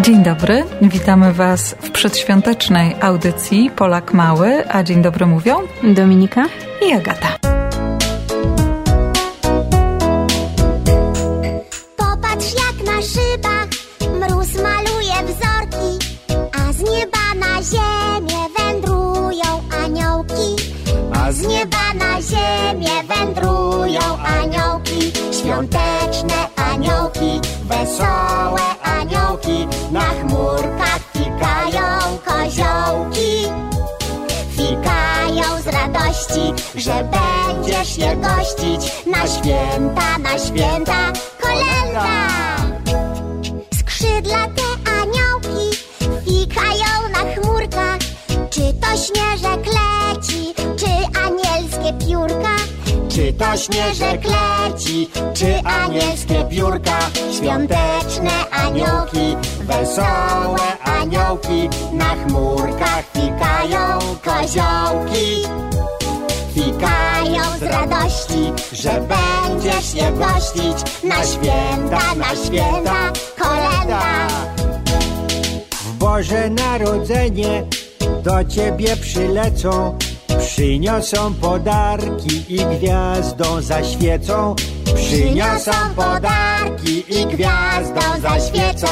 Dzień dobry, witamy Was w przedświątecznej audycji Polak Mały, a dzień dobry mówią Dominika i Agata. Wesołe aniołki, na chmurkach fikają koziołki. Fikają z radości, że będziesz je gościć na święta, na święta, kolenda. Czy to śnieżek leci, czy anielskie piórka Świąteczne aniołki, wesołe aniołki Na chmurkach fikają koziołki. Fikają z radości, że będziesz je gościć Na święta, na święta, kolenda W Boże Narodzenie do Ciebie przylecą, przyniosą podarki i gwiazdą zaświecą. Przyniosą podarki i gwiazdą zaświecą.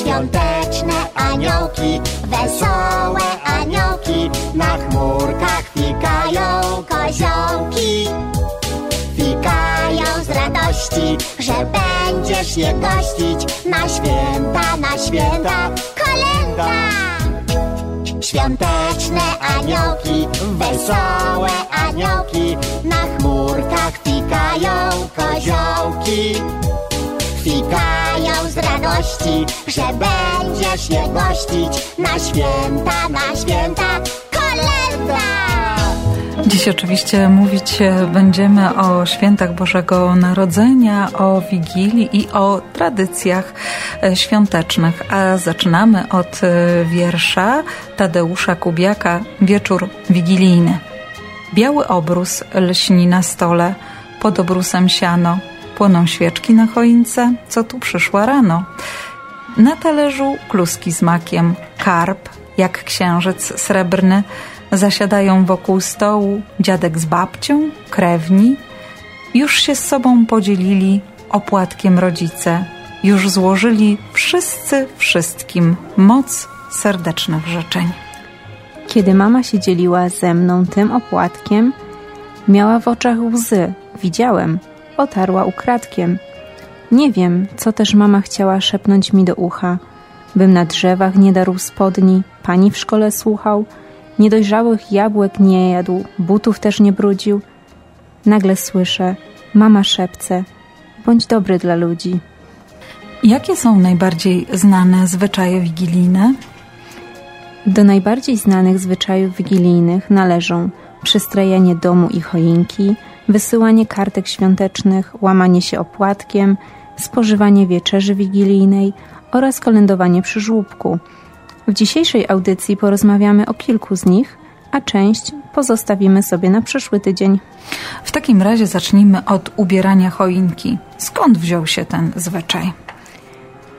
Świąteczne aniołki, wesołe aniołki. Na chmurkach fikają koziołki. Fikają z radości, że będziesz je gościć. Na święta, na święta, kolenda Świąteczne aniołki, wesołe aniołki Na chmurkach fikają koziołki. Fikają z radości, że będziesz je gościć. Na święta, na święta, kolenda Dziś oczywiście mówić będziemy o świętach Bożego Narodzenia, o Wigilii i o tradycjach świątecznych. A zaczynamy od e, wiersza Tadeusza Kubiaka Wieczór Wigilijny. Biały obrus lśni na stole, pod obrusem siano, płoną świeczki na choince, co tu przyszła rano. Na talerzu kluski z makiem, karp, jak księżyc srebrny, Zasiadają wokół stołu dziadek z babcią, krewni. Już się z sobą podzielili opłatkiem rodzice. Już złożyli wszyscy wszystkim moc serdecznych życzeń. Kiedy mama się dzieliła ze mną tym opłatkiem, miała w oczach łzy. Widziałem, otarła ukradkiem. Nie wiem, co też mama chciała szepnąć mi do ucha. Bym na drzewach nie darł spodni, pani w szkole słuchał – Niedojrzałych jabłek nie jadł, butów też nie brudził. Nagle słyszę, mama szepce, bądź dobry dla ludzi. Jakie są najbardziej znane zwyczaje wigilijne? Do najbardziej znanych zwyczajów wigilijnych należą przystrajanie domu i choinki, wysyłanie kartek świątecznych, łamanie się opłatkiem, spożywanie wieczerzy wigilijnej oraz kolędowanie przy żłóbku – w dzisiejszej audycji porozmawiamy o kilku z nich, a część pozostawimy sobie na przyszły tydzień. W takim razie zacznijmy od ubierania choinki. Skąd wziął się ten zwyczaj?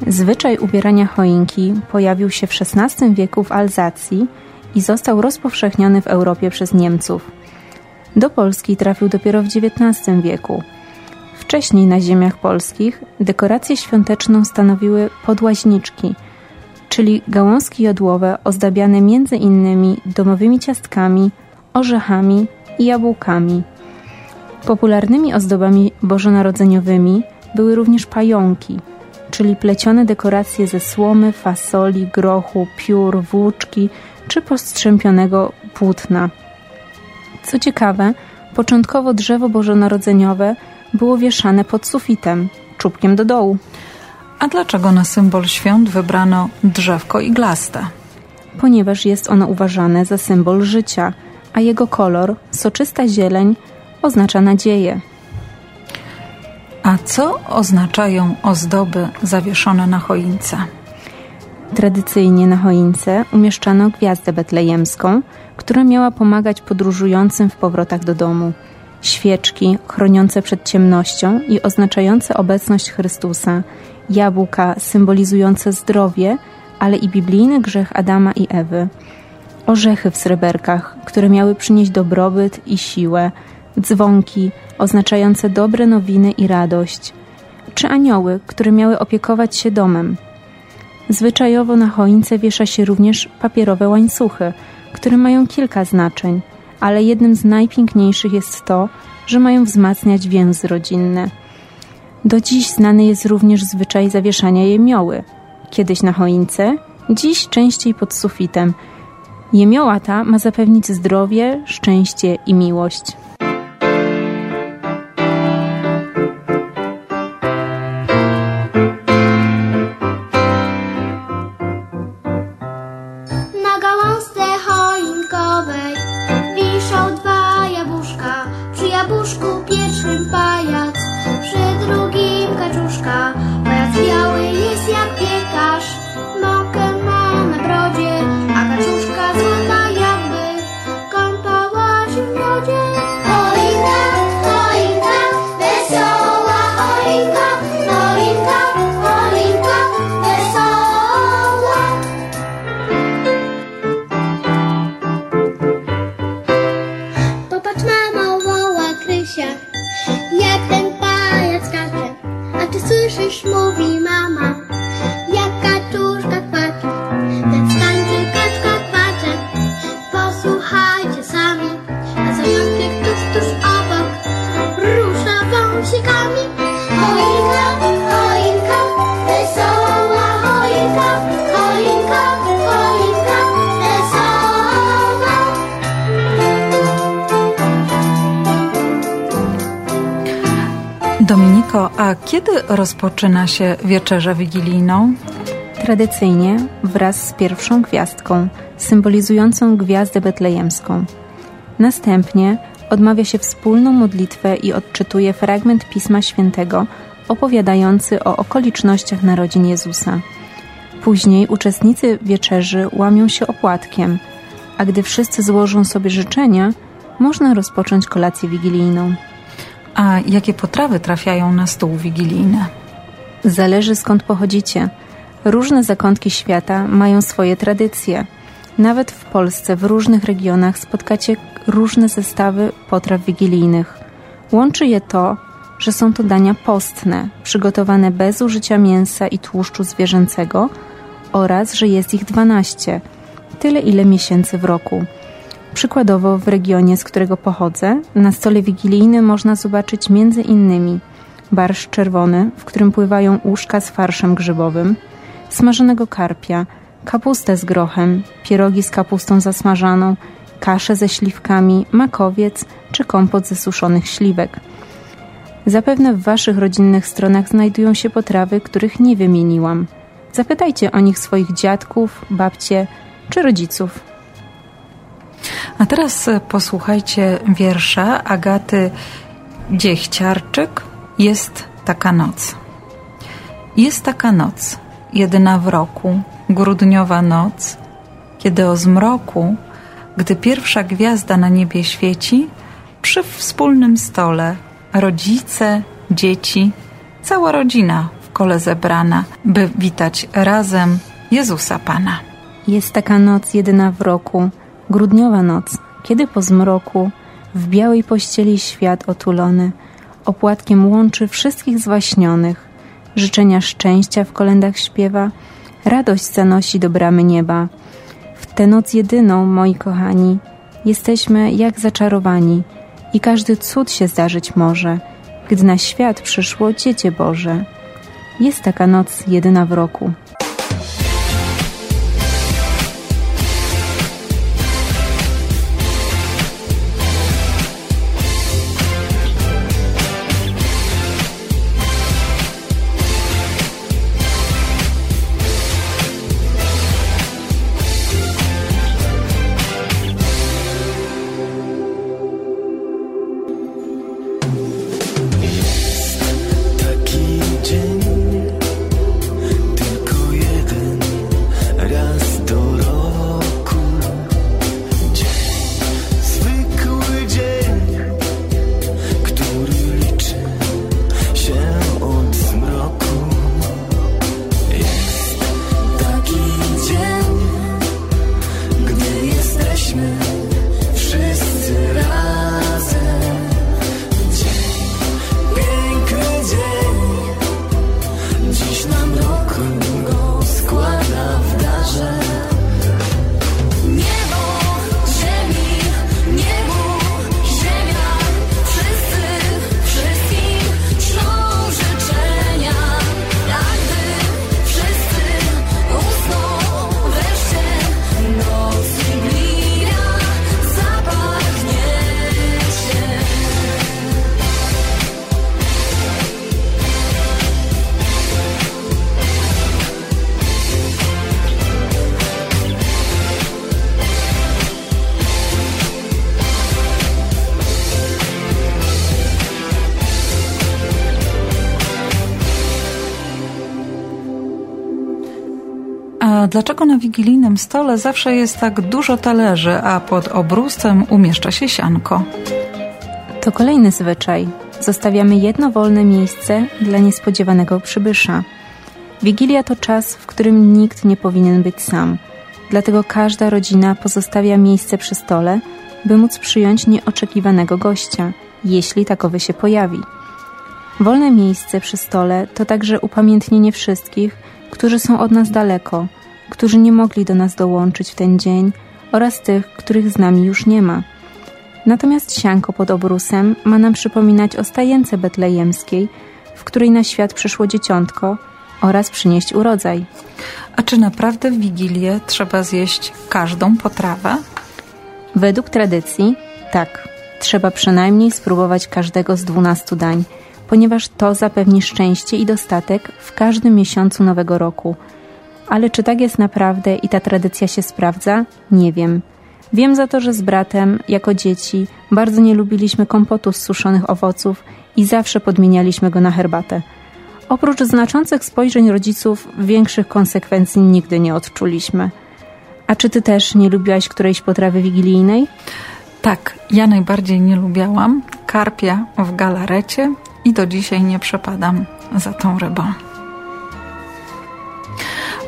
Zwyczaj ubierania choinki pojawił się w XVI wieku w Alzacji i został rozpowszechniony w Europie przez Niemców. Do Polski trafił dopiero w XIX wieku. Wcześniej na ziemiach polskich dekorację świąteczną stanowiły podłaźniczki – czyli gałązki jodłowe ozdabiane między innymi domowymi ciastkami, orzechami i jabłkami. Popularnymi ozdobami bożonarodzeniowymi były również pająki, czyli plecione dekoracje ze słomy, fasoli, grochu, piór, włóczki czy postrzępionego płótna. Co ciekawe, początkowo drzewo bożonarodzeniowe było wieszane pod sufitem, czubkiem do dołu. A dlaczego na symbol świąt wybrano drzewko iglaste? Ponieważ jest ono uważane za symbol życia, a jego kolor, soczysta zieleń, oznacza nadzieję. A co oznaczają ozdoby zawieszone na choince? Tradycyjnie na choince umieszczano gwiazdę betlejemską, która miała pomagać podróżującym w powrotach do domu. Świeczki chroniące przed ciemnością i oznaczające obecność Chrystusa, jabłka symbolizujące zdrowie, ale i biblijny grzech Adama i Ewy, orzechy w sreberkach, które miały przynieść dobrobyt i siłę, dzwonki oznaczające dobre nowiny i radość, czy anioły, które miały opiekować się domem. Zwyczajowo na choince wiesza się również papierowe łańcuchy, które mają kilka znaczeń, ale jednym z najpiękniejszych jest to, że mają wzmacniać więzy rodzinne. Do dziś znany jest również zwyczaj zawieszania jemioły. Kiedyś na choince, dziś częściej pod sufitem. Jemioła ta ma zapewnić zdrowie, szczęście i miłość. Dominiko, a kiedy rozpoczyna się wieczerzę wigilijną? Tradycyjnie wraz z pierwszą gwiazdką, symbolizującą gwiazdę betlejemską. Następnie odmawia się wspólną modlitwę i odczytuje fragment Pisma Świętego opowiadający o okolicznościach narodzin Jezusa. Później uczestnicy wieczerzy łamią się opłatkiem, a gdy wszyscy złożą sobie życzenia, można rozpocząć kolację wigilijną. A jakie potrawy trafiają na stół wigilijny? Zależy skąd pochodzicie. Różne zakątki świata mają swoje tradycje. Nawet w Polsce w różnych regionach spotkacie różne zestawy potraw wigilijnych. Łączy je to, że są to dania postne, przygotowane bez użycia mięsa i tłuszczu zwierzęcego oraz, że jest ich 12, tyle ile miesięcy w roku. Przykładowo w regionie, z którego pochodzę, na stole wigilijnym można zobaczyć między innymi barszcz czerwony, w którym pływają łóżka z farszem grzybowym, smażonego karpia, kapustę z grochem, pierogi z kapustą zasmażaną, kaszę ze śliwkami, makowiec czy kompot ze suszonych śliwek. Zapewne w Waszych rodzinnych stronach znajdują się potrawy, których nie wymieniłam. Zapytajcie o nich swoich dziadków, babcie czy rodziców. A teraz e, posłuchajcie wiersza Agaty Dziechciarczyk. Jest taka noc. Jest taka noc, jedyna w roku, grudniowa noc, kiedy o zmroku, gdy pierwsza gwiazda na niebie świeci, przy wspólnym stole rodzice, dzieci, cała rodzina w kole zebrana, by witać razem Jezusa Pana. Jest taka noc jedyna w roku, Grudniowa noc, kiedy po zmroku w białej pościeli świat otulony opłatkiem łączy wszystkich zwaśnionych, życzenia szczęścia w kolendach śpiewa, radość zanosi do bramy nieba. W tę noc jedyną, moi kochani, jesteśmy jak zaczarowani i każdy cud się zdarzyć może, gdy na świat przyszło Dziecię Boże. Jest taka noc jedyna w roku. Dlaczego na wigilijnym stole zawsze jest tak dużo talerzy, a pod obrusem umieszcza się sianko? To kolejny zwyczaj. Zostawiamy jedno wolne miejsce dla niespodziewanego przybysza. Wigilia to czas, w którym nikt nie powinien być sam. Dlatego każda rodzina pozostawia miejsce przy stole, by móc przyjąć nieoczekiwanego gościa, jeśli takowy się pojawi. Wolne miejsce przy stole to także upamiętnienie wszystkich, którzy są od nas daleko, którzy nie mogli do nas dołączyć w ten dzień oraz tych, których z nami już nie ma. Natomiast sianko pod obrusem ma nam przypominać o stajence betlejemskiej, w której na świat przyszło dzieciątko oraz przynieść urodzaj. A czy naprawdę w Wigilię trzeba zjeść każdą potrawę? Według tradycji tak, trzeba przynajmniej spróbować każdego z dwunastu dań, ponieważ to zapewni szczęście i dostatek w każdym miesiącu nowego roku. Ale czy tak jest naprawdę i ta tradycja się sprawdza? Nie wiem. Wiem za to, że z bratem, jako dzieci, bardzo nie lubiliśmy kompotu z suszonych owoców i zawsze podmienialiśmy go na herbatę. Oprócz znaczących spojrzeń rodziców, większych konsekwencji nigdy nie odczuliśmy. A czy ty też nie lubiłaś którejś potrawy wigilijnej? Tak, ja najbardziej nie lubiałam karpia w galarecie i do dzisiaj nie przepadam za tą rybą.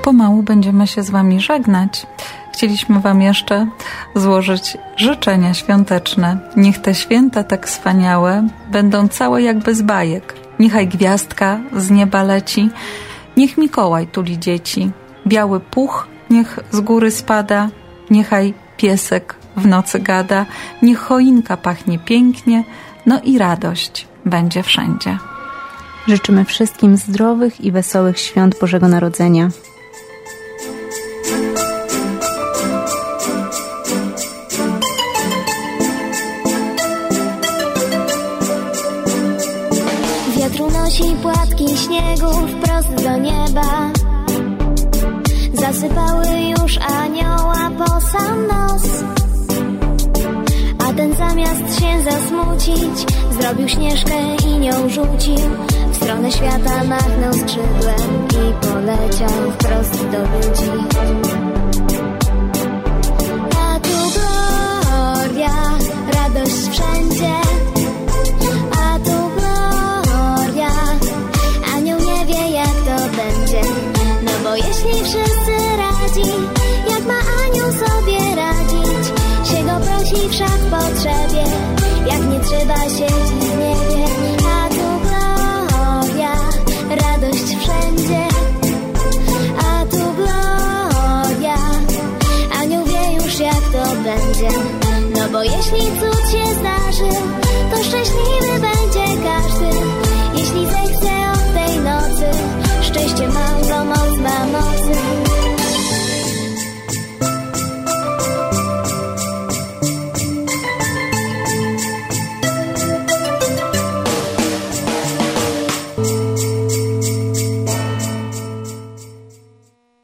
Pomału będziemy się z Wami żegnać. Chcieliśmy Wam jeszcze złożyć życzenia świąteczne. Niech te święta tak wspaniałe będą całe jakby z bajek. Niechaj gwiazdka z nieba leci, niech Mikołaj tuli dzieci. Biały puch niech z góry spada, niechaj piesek w nocy gada, niech choinka pachnie pięknie, no i radość będzie wszędzie. Życzymy wszystkim zdrowych i wesołych świąt Bożego Narodzenia. Wiatr unosi płatki śniegu wprost do nieba. Zasypały już anioła po sam nos. A ten zamiast się zasmucić Zrobił śnieżkę i nią rzucił. W stronę świata machnął skrzydłem I poleciał wprost do ludzi to będzie. No bo jeśli cud się zdarzy To szczęśliwy będzie każdy. Jeśli zechce